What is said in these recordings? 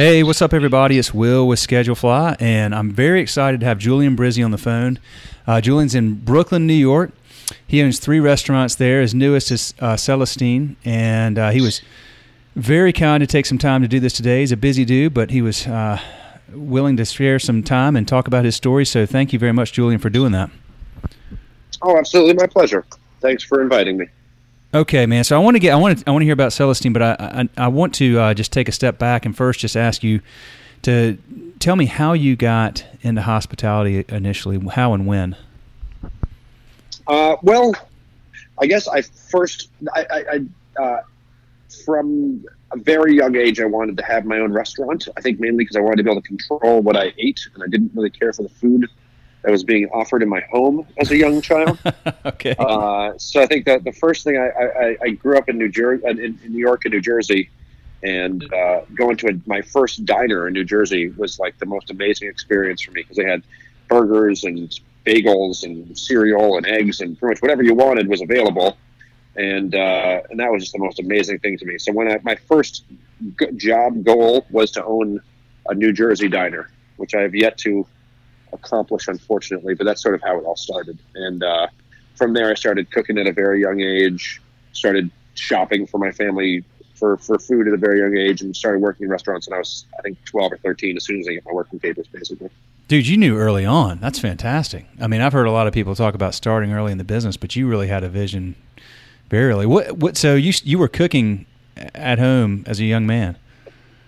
Hey, what's up, everybody? It's Will with Schedulefly, and I'm very excited to have Julian Brizzi on the phone. Uh, Julian's in Brooklyn, New York. He owns three restaurants there. His newest is uh, Celestine, and uh, he was very kind to take some time to do this today. He's a busy dude, but he was uh, willing to share some time and talk about his story. So, thank you very much, Julian, for doing that. Oh, absolutely, my pleasure. Thanks for inviting me. Okay, man. So I want to get I want to I want to hear about Celestine, but I I, I want to uh, just take a step back and first just ask you to tell me how you got into hospitality initially, how and when. Uh, well, I guess I first I, I, uh, from a very young age I wanted to have my own restaurant. I think mainly because I wanted to be able to control what I ate, and I didn't really care for the food that was being offered in my home as a young child. okay. Uh, so I think that the first thing I, I, I grew up in New Jersey, in, in, New York and New Jersey, and uh, going to a, my first diner in New Jersey was like the most amazing experience for me because they had burgers and bagels and cereal and eggs and pretty much whatever you wanted was available, and uh, and that was just the most amazing thing to me. So when I, my first g- job goal was to own a New Jersey diner, which I have yet to accomplish, unfortunately. But that's sort of how it all started. And uh, from there, I started cooking at a very young age. Started shopping for my family for, for food at a very young age, and started working in restaurants. And I was, I think, twelve or thirteen as soon as I get my working papers, basically. Dude, you knew early on. That's fantastic. I mean, I've heard a lot of people talk about starting early in the business, but you really had a vision early. What? What? So you you were cooking at home as a young man?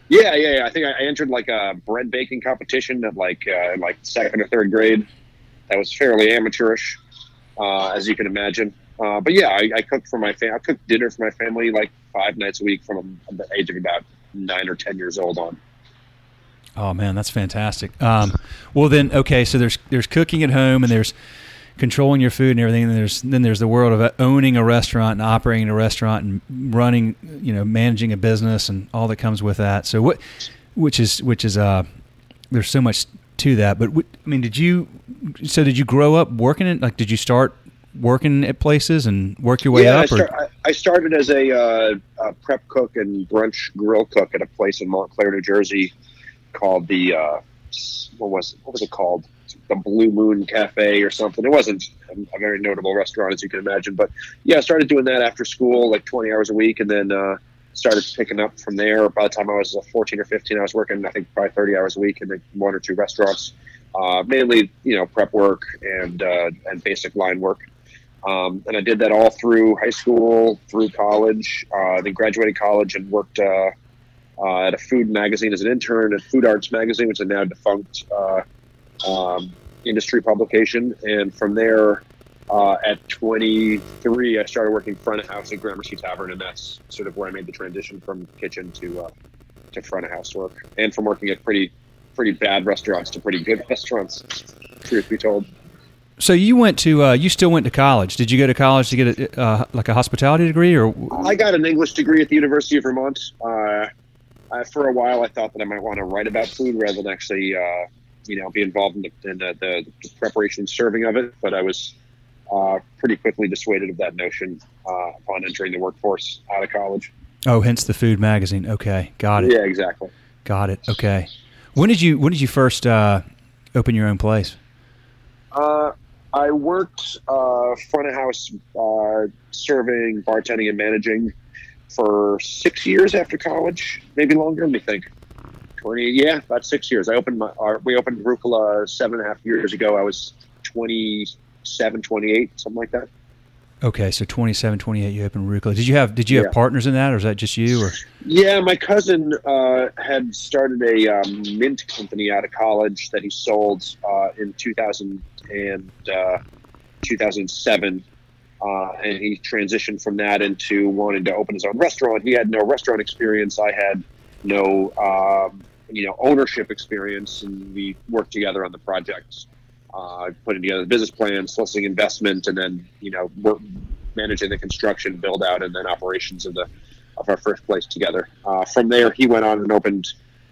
Yeah, yeah, yeah. I think I entered like a bread baking competition at like uh, like second or third grade. That was fairly amateurish, uh, as you can imagine. Uh, but yeah, I, I cooked for my family. I cooked dinner for my family like five nights a week from the age of about nine or ten years old on. Oh man, that's fantastic. Um, well then, okay, so there's there's cooking at home and there's controlling your food and everything. And there's then there's the world of owning a restaurant and operating a restaurant and running, you know, managing a business and all that comes with that. So what, which is which is uh, there's so much to that. But I mean, did you? So did you grow up working in? Like, did you start working at places and work your way yeah, up? I, start, I, started as a, uh, a, prep cook and brunch grill cook at a place in Montclair, New Jersey, called the uh, what was what was it called? The Blue Moon Cafe or something. It wasn't a, very notable restaurant, as you can imagine. But yeah, I started doing that after school, like 20 hours a week, and then uh, started picking up from there. By the time I was uh, 14 or 15, I was working, I think, probably 30 hours a week in one or two restaurants, uh, mainly, you know, prep work and uh, and basic line work. Um, and I did that all through high school, through college, uh, then graduated college and worked uh, uh, at a food magazine as an intern at Food Arts Magazine, which is now defunct uh, um, industry publication. And from there, uh, at 23, I started working front of house at Gramercy Tavern, and that's sort of where I made the transition from kitchen to uh, to front of house work, and from working at pretty pretty bad restaurants to pretty good restaurants. Truth be told. So you went to uh, you still went to college? Did you go to college to get a, uh, like a hospitality degree, or I got an English degree at the University of Vermont. Uh, for a while, I thought that I might want to write about food rather than actually uh, you know, be involved in the, in the, the, preparation and serving of it. But I was uh, pretty quickly dissuaded of that notion uh, upon entering the workforce out of college. Oh, hence the food magazine. Okay, got it. Yeah, exactly. Got it. Okay. When did you When did you first uh, open your own place? Uh, I worked uh, front of house, uh, serving, bartending, and managing for six years after college, maybe longer. Let me think. 20, yeah, about six years. I opened my, our, we opened Rucola seven and a half years ago. I was 27, 28, something like that. Okay, so 27, 28, you opened Rucola. Did you have did you have yeah. partners in that, or is that just you? Or yeah, my cousin uh, had started a um, mint company out of college that he sold uh, in 2000 and uh, 2007, uh, and he transitioned from that into wanting to open his own restaurant. He had no restaurant experience. I had no um, you know ownership experience, and we worked together on the project, uh, putting together the business plan, soliciting investment, and then you know work, managing the construction, build out, and then operations of the of our first place together. Uh, from there, he went on and opened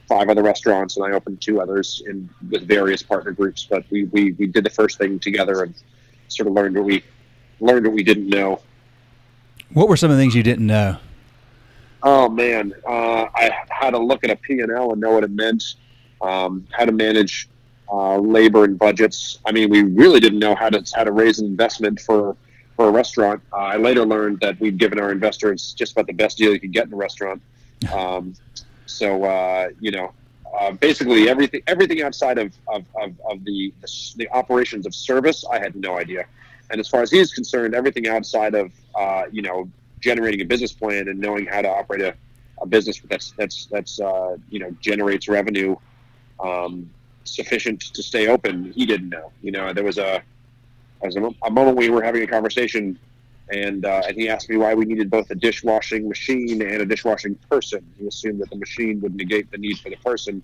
five other restaurants, and I opened two others in with various partner groups. But we we, we did the first thing together and sort of learned what we learned what we didn't know. What were some of the things you didn't know? Oh man, uh, I had to look at a P and L and know what it meant. Um, how to manage uh, labor and budgets. I mean, we really didn't know how to how to raise an investment for for a restaurant. Uh, I later learned that we'd given our investors just about the best deal you could get in a restaurant. Um, so uh, you know, uh, basically everything everything outside of of, of, of the, the operations of service, I had no idea. And as far as he's concerned, everything outside of uh, you know generating a business plan and knowing how to operate a, a business that's that's that's uh, you know generates revenue um, sufficient to stay open, he didn't know. You know, there was a, was a, a moment we were having a conversation and uh, and he asked me why we needed both a dishwashing machine and a dishwashing person. He assumed that the machine would negate the need for the person,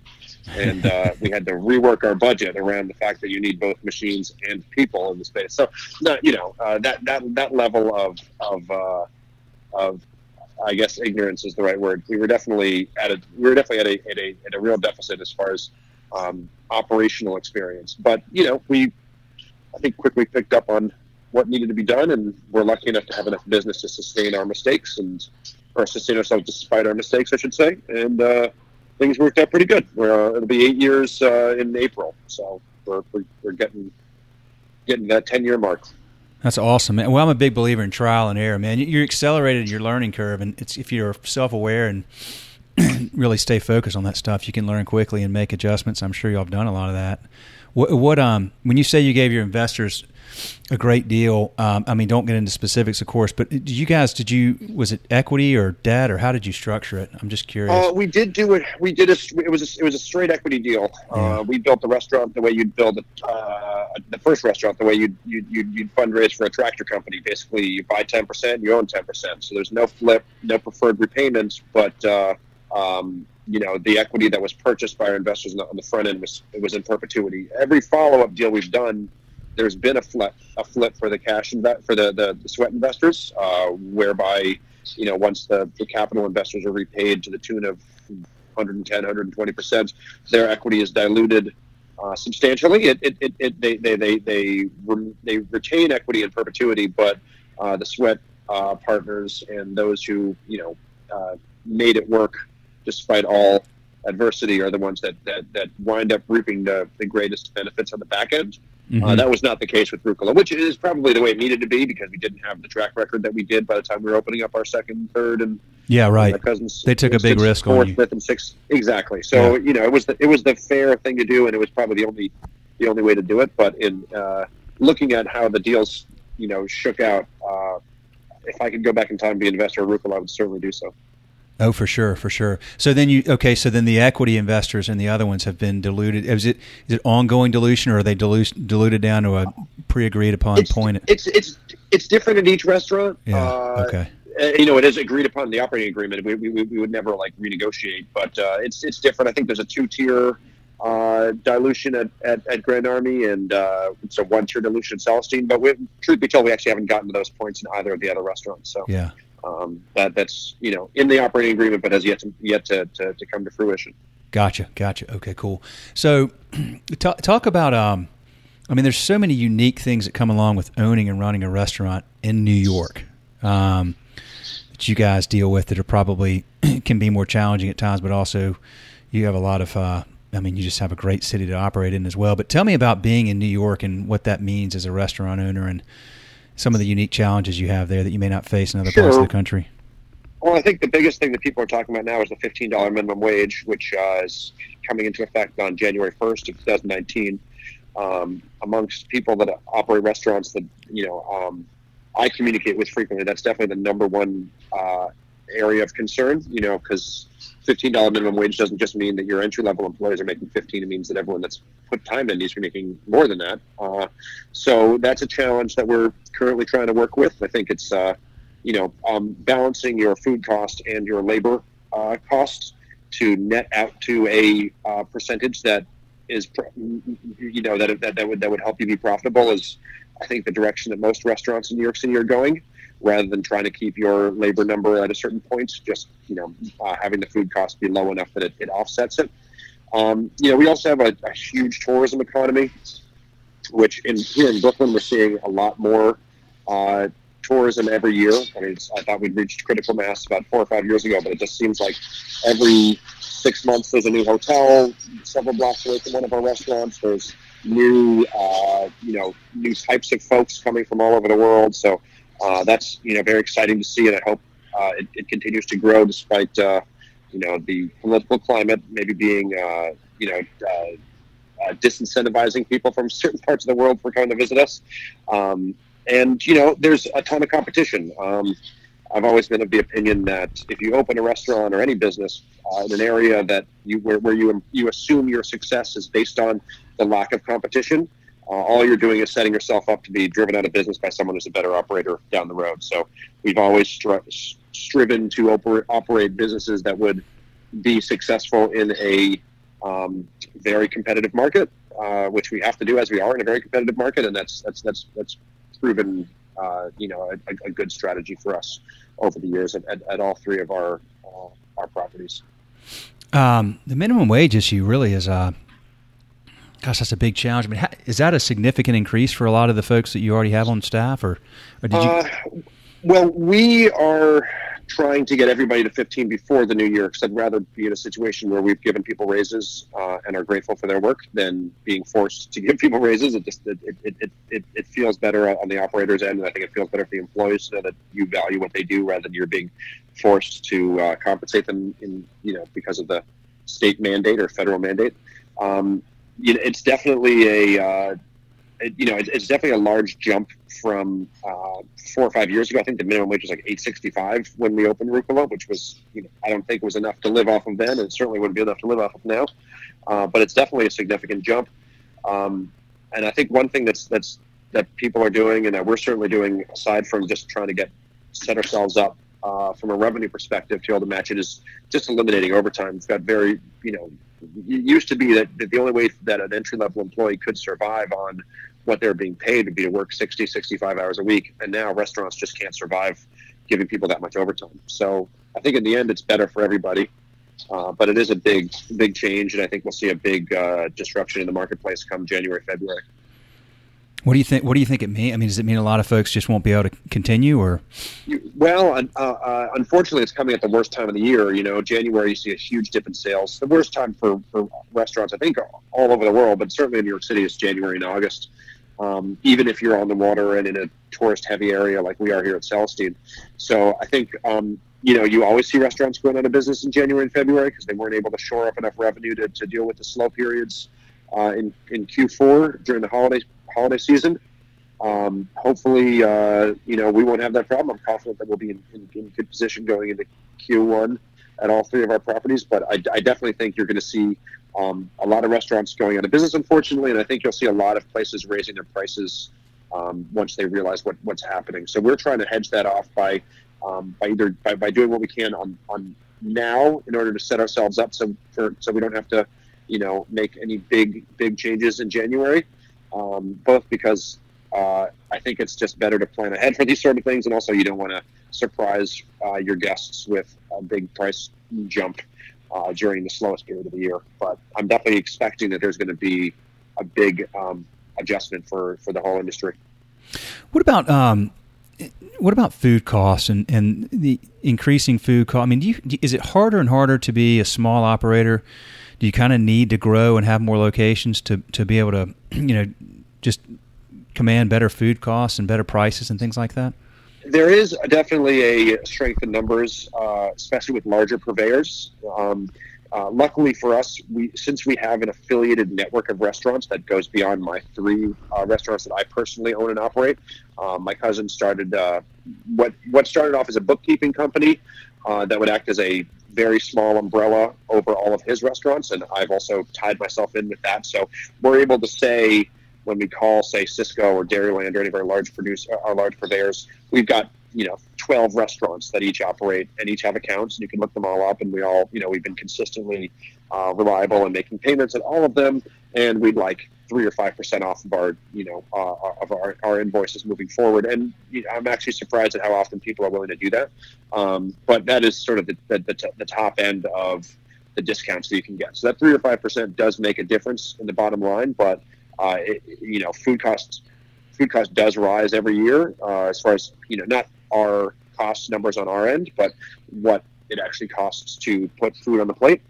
and uh, we had to rework our budget around the fact that you need both machines and people in the space. So, you know, uh, that that that level of of uh, of I guess ignorance is the right word. We were definitely at a we were definitely at a at a, at a real deficit as far as um, operational experience. But you know, we I think quickly picked up on what needed to be done, and we're lucky enough to have enough business to sustain our mistakes and or sustain ourselves despite our mistakes, I should say. And uh, things worked out pretty good. We're, uh, it'll be eight years uh, in April, so we're, we're, we're getting getting that ten year mark. That's awesome, man. Well, I'm a big believer in trial and error, man. You're accelerated your learning curve, and it's if you're self aware and really stay focused on that stuff, you can learn quickly and make adjustments. I'm sure y'all have done a lot of that. What, what um when you say you gave your investors a great deal. Um, I mean, don't get into specifics, of course, but did you guys? Did you? Was it equity or debt, or how did you structure it? I'm just curious. Uh, we did do it. We did a. It was a, it was a straight equity deal. Yeah. Uh, we built the restaurant the way you'd build uh, the first restaurant, the way you'd, you'd you'd you'd fundraise for a tractor company. Basically, you buy ten percent, you own ten percent. So there's no flip, no preferred repayments, but uh, um, you know the equity that was purchased by our investors on the front end was it was in perpetuity. Every follow up deal we've done there's been a flip a flip for the cash inve- for the, the, the sweat investors, uh, whereby you know once the, the capital investors are repaid to the tune of 110 120 percent, their equity is diluted uh, substantially. It, it, it, it, they they they they, re- they retain equity in perpetuity, but uh, the sweat uh, partners and those who you know uh, made it work despite all adversity are the ones that, that, that wind up reaping the, the greatest benefits on the back end. Uh, mm-hmm. Uh, that was not the case with Rucola, which is probably the way it needed to be because we didn't have the track record that we did by the time we were opening up our second, third, and yeah, right. cousins, they took a big risk fourth, on you. fifth, and sixth. Exactly. So yeah. you know, it was the it was the fair thing to do, and it was probably the only the only way to do it. But in uh, looking at how the deals you know shook out, uh, if I could go back in time and be an investor of Rucola, I would certainly do so. Oh, for sure, for sure. So then you okay? So then the equity investors and the other ones have been diluted. Is it is it ongoing dilution, or are they dilute, diluted down to a pre-agreed upon it's, point? It's it's it's different in each restaurant. Yeah. Uh, okay. You know, it is agreed upon in the operating agreement. We, we, we would never like renegotiate, but uh, it's it's different. I think there's a two tier uh, dilution at, at, at, Grand Army and uh, it's a one tier dilution at Celestine. But we, truth be told, we actually haven't gotten to those points in either of the other restaurants. So yeah. Um, that that's you know in the operating agreement, but has yet to yet to, to, to come to fruition. Gotcha, gotcha. Okay, cool. So, talk, talk about. Um, I mean, there's so many unique things that come along with owning and running a restaurant in New York um, that you guys deal with that are probably can be more challenging at times, but also you have a lot of. Uh, I mean, you just have a great city to operate in as well. But tell me about being in New York and what that means as a restaurant owner and some of the unique challenges you have there that you may not face in other sure. parts of the country? Well, I think the biggest thing that people are talking about now is the $15 minimum wage, which uh, is coming into effect on January 1st of 2019. Um, amongst people that operate restaurants that you know um, I communicate with frequently, that's definitely the number one uh, area of concern. You know, because $15 minimum wage doesn't just mean that your entry level employees are making 15. It means that everyone that's put time in needs to be making more than that. Uh, so that's a challenge that we're currently trying to work with. I think it's, uh, you know, um, balancing your food cost and your labor uh, costs to net out to a uh, percentage that is, you know, that, that, that would, that would help you be profitable is, I think, the direction that most restaurants in New York City are going rather than trying to keep your labor number at a certain point, just you know uh, having the food cost be low enough that it, it offsets it. Um, you know, we also have a, a, huge tourism economy, which in here in Brooklyn we're seeing a lot more uh, tourism every year. I mean, I thought we'd reached critical mass about four or five years ago, but it just seems like every six months there's a new hotel several blocks away from one of our restaurants. There's new, uh, you know, new types of folks coming from all over the world. So uh, that's you know very exciting to see, and I hope uh, it, it, continues to grow despite uh, you know the political climate maybe being uh, you know uh, disincentivizing people from certain parts of the world for coming to visit us. Um, and you know, there's a ton of competition. Um, I've always been of the opinion that if you open a restaurant or any business uh, in an area that you where, where you you assume your success is based on the lack of competition, uh, all you're doing is setting yourself up to be driven out of business by someone who's a better operator down the road. So we've always stri- striven to oper- operate businesses that would be successful in a um, very competitive market, uh, which we have to do as we are in a very competitive market, and that's that's that's that's proven uh, you know a, a, good strategy for us over the years at, at, at all three of our uh, our properties. Um, the minimum wage issue really is a uh, gosh, that's a big challenge. I mean, is that a significant increase for a lot of the folks that you already have on staff, or, or did you? Uh, well, we are trying to get everybody to 15 before the new year because I'd rather be in a situation where we've given people raises uh, and are grateful for their work than being forced to give people raises. It just it, it, it, it, feels better on the operator's end, and I think it feels better for the employees know that you value what they do rather than you're being forced to uh, compensate them in you know because of the state mandate or federal mandate. Um, you know, it's definitely a uh, it, you know, it's, it's, definitely a large jump from uh, four or five years ago. I think the minimum wage was like eight sixty five when we opened Rucola, which was you know I don't think was enough to live off of then, and certainly wouldn't be enough to live off of now. Uh, but it's definitely a significant jump. Um, and I think one thing that's that's that people are doing, and that we're certainly doing, aside from just trying to get set ourselves up uh, from a revenue perspective to be able to match it, is just eliminating overtime. It's got very you know it used to be that, that the only way that an entry level employee could survive on what they're being paid would be to work 60, 65 hours a week. And now restaurants just can't survive giving people that much overtime. So I think in the end, it's better for everybody. Uh, but it is a big, big change, and I think we'll see a big uh, disruption in the marketplace come January, February. What do you think? What do you think it mean? I mean, does it mean a lot of folks just won't be able to continue, or? Well, uh, uh, unfortunately, it's coming at the worst time of the year. You know, January you see a huge dip in sales. The worst time for, for restaurants, I think, all over the world, but certainly in New York City, is January and August. Um, even if you're on the water and in a tourist-heavy area like we are here at Celestine. So I think um, you know you always see restaurants going out of business in January and February because they weren't able to shore up enough revenue to, to deal with the slow periods uh, in in Q4 during the holiday holiday season. Um, hopefully, uh, you know, we won't have that problem. I'm confident that we'll be in, in, in, good position going into Q1 at all three of our properties. But I, I definitely think you're going to see um, a lot of restaurants going out of business, unfortunately, and I think you'll see a lot of places raising their prices um, once they realize what, what's happening. So we're trying to hedge that off by um, by either by, by doing what we can on, on now in order to set ourselves up so for so we don't have to you know make any big big changes in January um, both because uh, I think it's just better to plan ahead for these sort of things, and also you don't want to surprise uh, your guests with a big price jump uh, during the slowest period of the year. But I'm definitely expecting that there's going to be a big um, adjustment for, for the whole industry. What about um, what about food costs and, and the increasing food cost? I mean, do you, is it harder and harder to be a small operator? do you kind of need to grow and have more locations to, to be able to, you know, just command better food costs and better prices and things like that? There is definitely a strength in numbers, uh, especially with larger purveyors. Um, uh, luckily for us, we since we have an affiliated network of restaurants that goes beyond my three uh, restaurants that I personally own and operate. Uh, my cousin started uh, what what started off as a bookkeeping company uh, that would act as a very small umbrella over all of his restaurants, and I've also tied myself in with that. So we're able to say when we call, say, Sysco or Dairyland or any of our large produce, our large purveyors, we've got you know 12 restaurants that each operate and each have accounts, and you can look them all up, and we all you know we've been consistently uh, reliable in making payments at all of them, and we'd like three or five percent off of our you know uh, of our, our invoices moving forward. And you know, I'm actually surprised at how often people are willing to do that. Um, but that is sort of the, the, the, t- the top end of the discounts that you can get. So that three or five percent does make a difference in the bottom line. But uh, it, you know, food costs food cost does rise every year uh, as far as you know, not our cost numbers on our end, but what it actually costs to put food on the plate.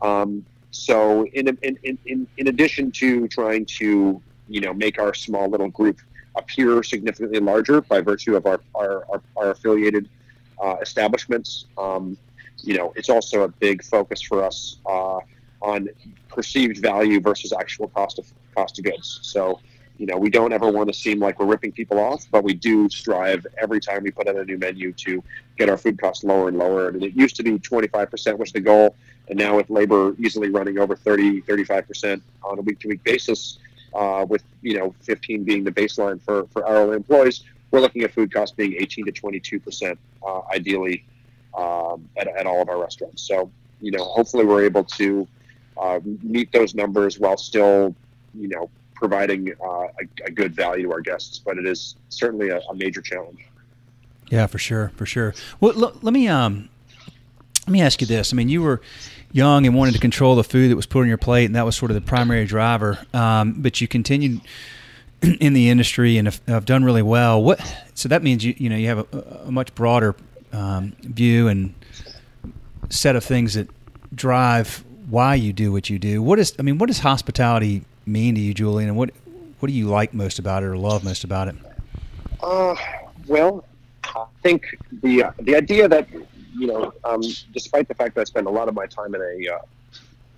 Um, so, in, in, in, in addition to trying to you know make our small little group appear significantly larger by virtue of our our, our, our affiliated uh, establishments, um, you know, it's also a big focus for us uh, on perceived value versus actual cost of cost of goods. So you know, we don't ever want to seem like we're ripping people off, but we do strive every time we put out a new menu to get our food costs lower and lower. And it used to be 25% was the goal. And now with labor easily running over 30, 35% on a week to week basis, uh, with, you know, 15 being the baseline for, for hourly employees, we're looking at food costs being 18 to 22%, uh, ideally, um, at, at all of our restaurants. So, you know, hopefully we're able to uh, meet those numbers while still, you know, providing uh, a, a, good value to our guests. But it is certainly a, a major challenge. Yeah, for sure, for sure. Well, l- let me um, let me ask you this. I mean, you were young and wanted to control the food that was put on your plate, and that was sort of the primary driver. Um, but you continued in the industry and have, have, done really well. What? So that means you you know you have a, a much broader um, view and set of things that drive why you do what you do. What is? I mean, what does hospitality mean to you, Julian, and what what do you like most about it or love most about it? Uh, well, I think the uh, the idea that you know, um, despite the fact that I spend a lot of my time in a uh,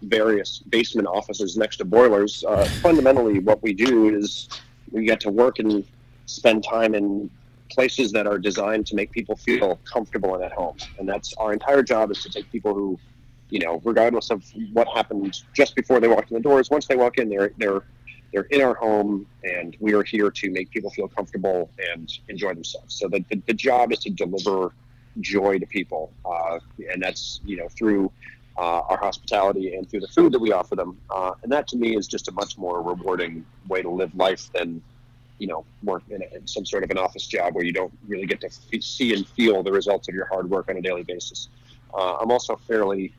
various basement offices next to boilers, uh, fundamentally what we do is we get to work and spend time in places that are designed to make people feel comfortable and at home. And that's our entire job is to take people who you know, regardless of what happened just before they walked in the doors, once they walk in, they're they're they're in our home, and we are here to make people feel comfortable and enjoy themselves. So the the, the job is to deliver joy to people, uh, and that's you know through uh, our hospitality and through the food that we offer them. Uh, and that to me is just a much more rewarding way to live life than you know work in, a, in some sort of an office job where you don't really get to f- see and feel the results of your hard work on a daily basis. Uh, I'm also fairly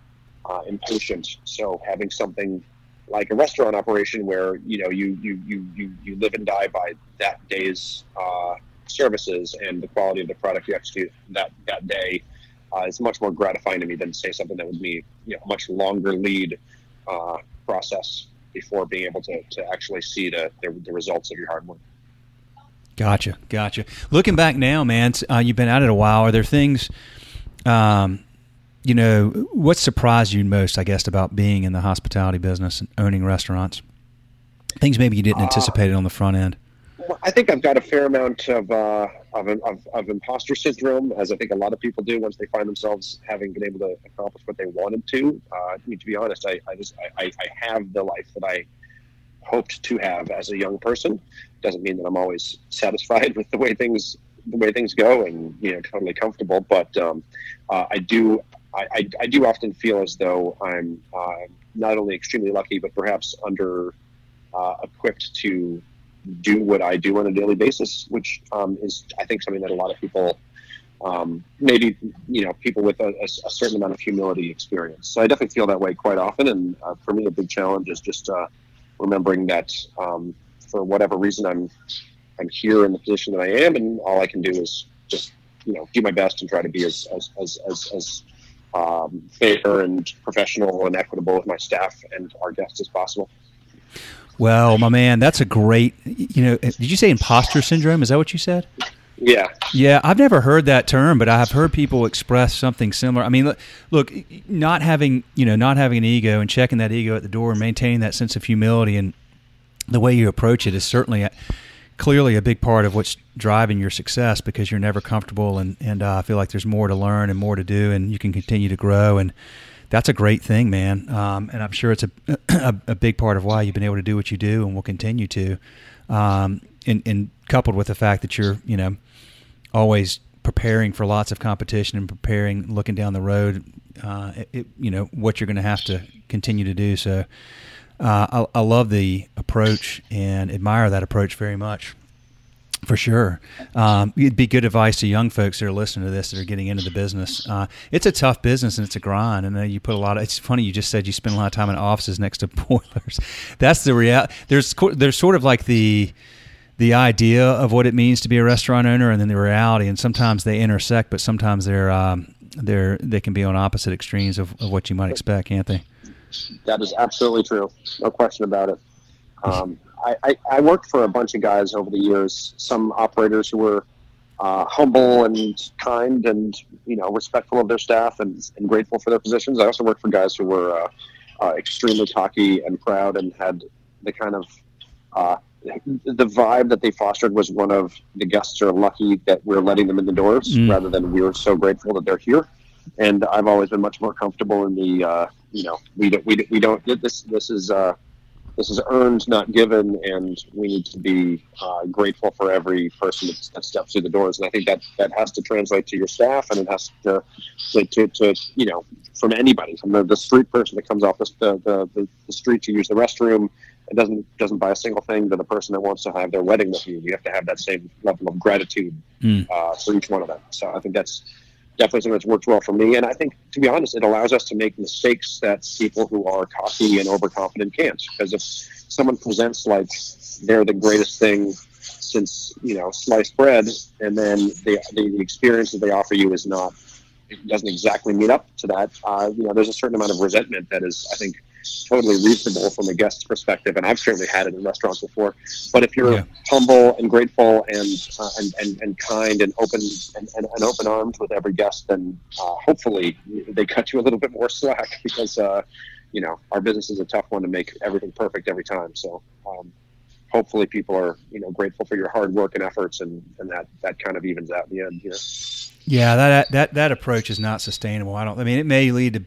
uh, impatient. So having something like a restaurant operation where you know you you you you, you live and die by that day's uh, services and the quality of the product you execute that that day uh, is much more gratifying to me than say something that would be you know a much longer lead uh, process before being able to, to actually see the, the, the results of your hard work. Gotcha, gotcha. Looking back now, man, uh, you've been at it a while. Are there things um, you know, what surprised you most, I guess, about being in the hospitality business and owning restaurants? Things maybe you didn't uh, anticipate it on the front end. I think I've got a fair amount of, uh, of, of, of, imposter syndrome, as I think a lot of people do once they find themselves having been able to accomplish what they wanted to. Uh, I mean, to be honest, I, I just I, I have the life that I hoped to have as a young person. Doesn't mean that I'm always satisfied with the way things the way things go and you know totally comfortable. But um, uh, I do I, I, do often feel as though I'm uh, not only extremely lucky, but perhaps under uh, equipped to do what I do on a daily basis, which um, is, I think, something that a lot of people, um, maybe, you know, people with a, a, certain amount of humility experience. So I definitely feel that way quite often. And uh, for me, a big challenge is just uh, remembering that um, for whatever reason, I'm, I'm here in the position that I am, and all I can do is just, you know, do my best and try to be as, as, as, as, as um, fair and professional and equitable with my staff and our guests as possible. Well, my man, that's a great. You know, did you say imposter syndrome? Is that what you said? Yeah. Yeah, I've never heard that term, but I have heard people express something similar. I mean, look, look, not having you know, not having an ego and checking that ego at the door and maintaining that sense of humility and the way you approach it is certainly clearly a big part of what's driving your success because you're never comfortable and and uh, I feel like there's more to learn and more to do and you can continue to grow and that's a great thing, man. Um, and I'm sure it's a, a, a big part of why you've been able to do what you do and will continue to. Um, and, and coupled with the fact that you're you know always preparing for lots of competition and preparing, looking down the road, uh, it, you know what you're going to have to continue to do. So uh, I, I, love the approach and admire that approach very much. For sure, um, it'd be good advice to young folks that are listening to this that are getting into the business. Uh, it's a tough business and it's a grind, and you put a lot of. It's funny you just said you spend a lot of time in offices next to boilers. That's the reality. There's there's sort of like the the idea of what it means to be a restaurant owner and then the reality. And sometimes they intersect, but sometimes they're um, they're they can be on opposite extremes of, of what you might expect, can't they? That is absolutely true. No question about it. Um, I, I, I, worked for a bunch of guys over the years. Some operators who were uh, humble and kind, and you know respectful of their staff and, and grateful for their positions. I also worked for guys who were uh, uh, extremely cocky and proud and had the kind of uh, the vibe that they fostered was one of the guests are lucky that we're letting them in the doors mm. rather than we are so grateful that they're here. And I've always been much more comfortable in the, uh, you know, we don't, we, we don't, this, this is, uh, this is earned, not given, and we need to be uh, grateful for every person that steps through the doors. And I think that that has to translate to your staff, and it has to, to, to, to you know, from anybody, from the, the street person that comes off the, the, the, the street to use the restroom, it doesn't doesn't buy a single thing to the person that wants to have their wedding with you. You have to have that same level of gratitude mm. uh, for each one of them. So I think that's definitely something that's worked well for me. And I think, to be honest, it allows us to make mistakes that people who are cocky and overconfident can't. Because if someone presents like they're the greatest thing since you know sliced bread, and then the the, experience that they offer you is not it doesn't exactly meet up to that. Uh, you know, there's a certain amount of resentment that is, I think, totally reasonable from a guest's perspective, and I've certainly had it in restaurants before. But if you're yeah. humble and grateful and, uh, and, and and kind and open and, and, and open armed with every guest, then uh, hopefully they cut you a little bit more slack because uh, you know our business is a tough one to make everything perfect every time. So. Um, hopefully people are you know grateful for your hard work and efforts and, and that that kind of evens out in the end you know yeah that that that approach is not sustainable i don't i mean it may lead to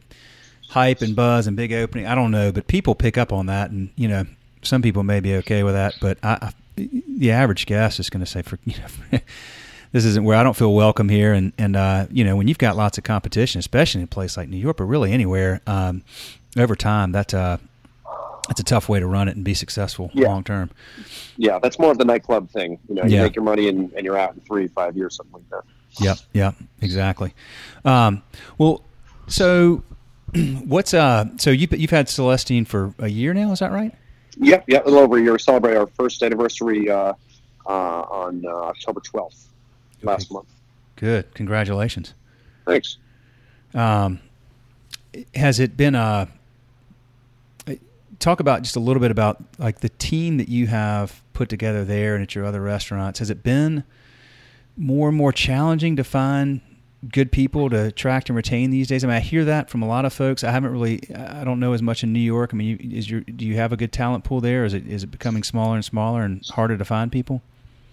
hype and buzz and big opening. I don't know, but people pick up on that, and you know, some people may be okay with that, but I, I the average guest is going to say, "For you know, this isn't where I don't feel welcome here." And and uh, you know, when you've got lots of competition, especially in a place like New York, but really anywhere, um, over time, that's uh, that's a tough way to run it and be successful yeah. long term. Yeah, that's more of the nightclub thing. You know, you yeah. make your money and, and you're out in three, five years, something like that. Yep, yep, exactly. Um, well, so What's uh? So you you've had Celestine for a year now, is that right? Yep, yeah, a little over a year. We celebrate our first anniversary uh, uh, on uh, October twelfth okay. last month. Good, congratulations. Thanks. Um, has it been a uh, talk about just a little bit about like the team that you have put together there and at your other restaurants? Has it been more and more challenging to find good people to attract and retain these days? I mean, I hear that from a lot of folks. I haven't really, I don't know as much in New York. I mean, is your do you have a good talent pool there? Is it is it becoming smaller and smaller and harder to find people?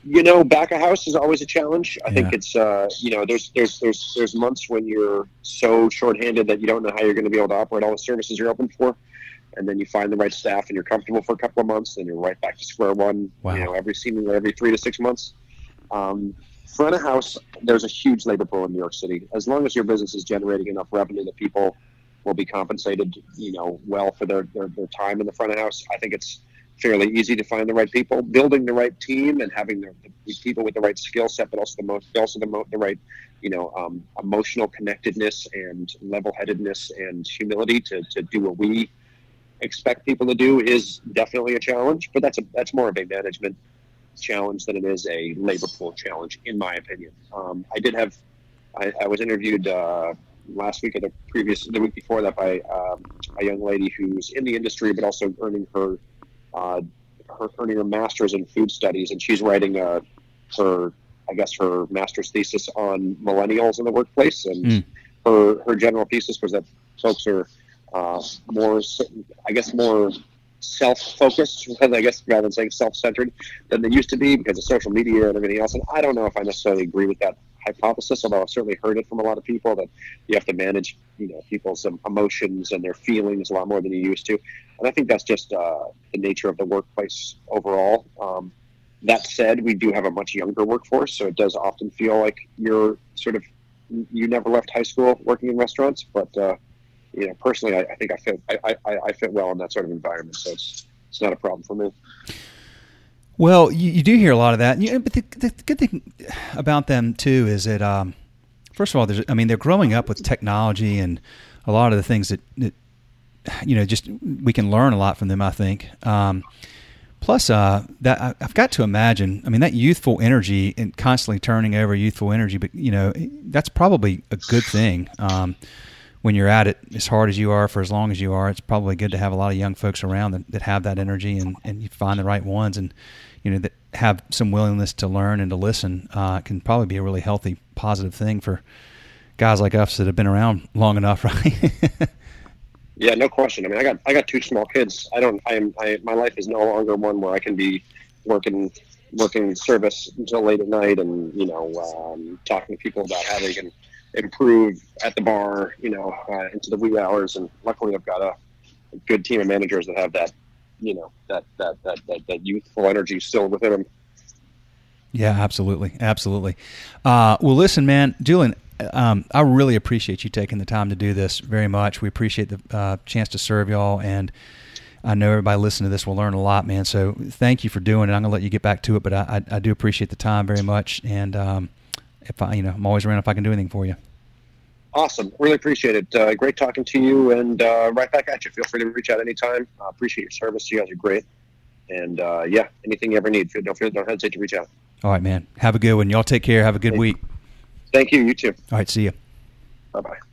You know, back of house is always a challenge. I yeah. think it's uh, you know, there's there's there's there's months when you're so shorthanded that you don't know how you're going to be able to operate all the services you're open for. And then you find the right staff and you're comfortable for a couple of months, and you're right back to square one. Wow. You know, every seemingly every three to six months. Um, front of house, there's a huge labor pool in New York City. As long as your business is generating enough revenue that people will be compensated, you know, well for their, their, their time in the front of house, I think it's fairly easy to find the right people. Building the right team and having the, the people with the right skill set, but also the most, also the, mo- the right, you know, um, emotional connectedness and level-headedness and humility to, to do what we expect people to do is definitely a challenge. But that's a that's more of a management challenge than it is a labor pool challenge, in my opinion. Um, I did have, I, I was interviewed uh, last week or the previous, the week before that by um, a young lady who's in the industry but also earning her, uh, her earning her master's in food studies, and she's writing uh, her, I guess, her master's thesis on millennials in the workplace, and mm. her her general thesis was that folks are uh, more, I guess, more self-focused, I guess, rather than saying self-centered than they used to be because of social media and everything else. And I don't know if I necessarily agree with that hypothesis, although I've certainly heard it from a lot of people that you have to manage, you know, people's emotions and their feelings a lot more than you used to. And I think that's just uh, the nature of the workplace overall. Um, that said, we do have a much younger workforce, so it does often feel like you're sort of you never left high school working in restaurants, but uh, you know, personally, I, I think I fit I, I, I, fit well in that sort of environment, so it's it's not a problem for me. Well, you, you do hear a lot of that, you, but the, the, good thing about them too is that um, first of all, there's I mean they're growing up with technology and a lot of the things that, that you know just we can learn a lot from them. I think. Um, Plus, uh, that I- I've got to imagine. I mean, that youthful energy and constantly turning over youthful energy, but you know, that's probably a good thing. Um, when you're at it as hard as you are for as long as you are, it's probably good to have a lot of young folks around that, that have that energy and, and you find the right ones and you know that have some willingness to learn and to listen. Uh, can probably be a really healthy, positive thing for guys like us that have been around long enough, right? Yeah, no question. I mean, I got I got two small kids. I don't. I am. I my life is no longer one where I can be working working service until late at night and you know um, talking to people about how they can improve at the bar. You know, uh, into the wee hours. And luckily, I've got a, good team of managers that have that. You know, that that that that, that youthful energy still within them. Yeah, absolutely, absolutely. Uh, well, listen, man, Julian, um, I really appreciate you taking the time to do this very much. We appreciate the uh, chance to serve y'all, and I know everybody listening to this will learn a lot, man. So thank you for doing it. I'm gonna let you get back to it, but I, I, I do appreciate the time very much, and um, if I, you know, I'm always around if I can do anything for you. Awesome. Really appreciate it. Uh, great talking to you, and uh, right back at you. Feel free to reach out anytime. Uh, appreciate your service. You guys are great, and uh, yeah, anything you ever need, feel, don't feel, don't hesitate to reach out. All right, man. Have a good one. Y'all take care. Have a good Thank- week. Thank you. You too. All right, see you. Bye bye.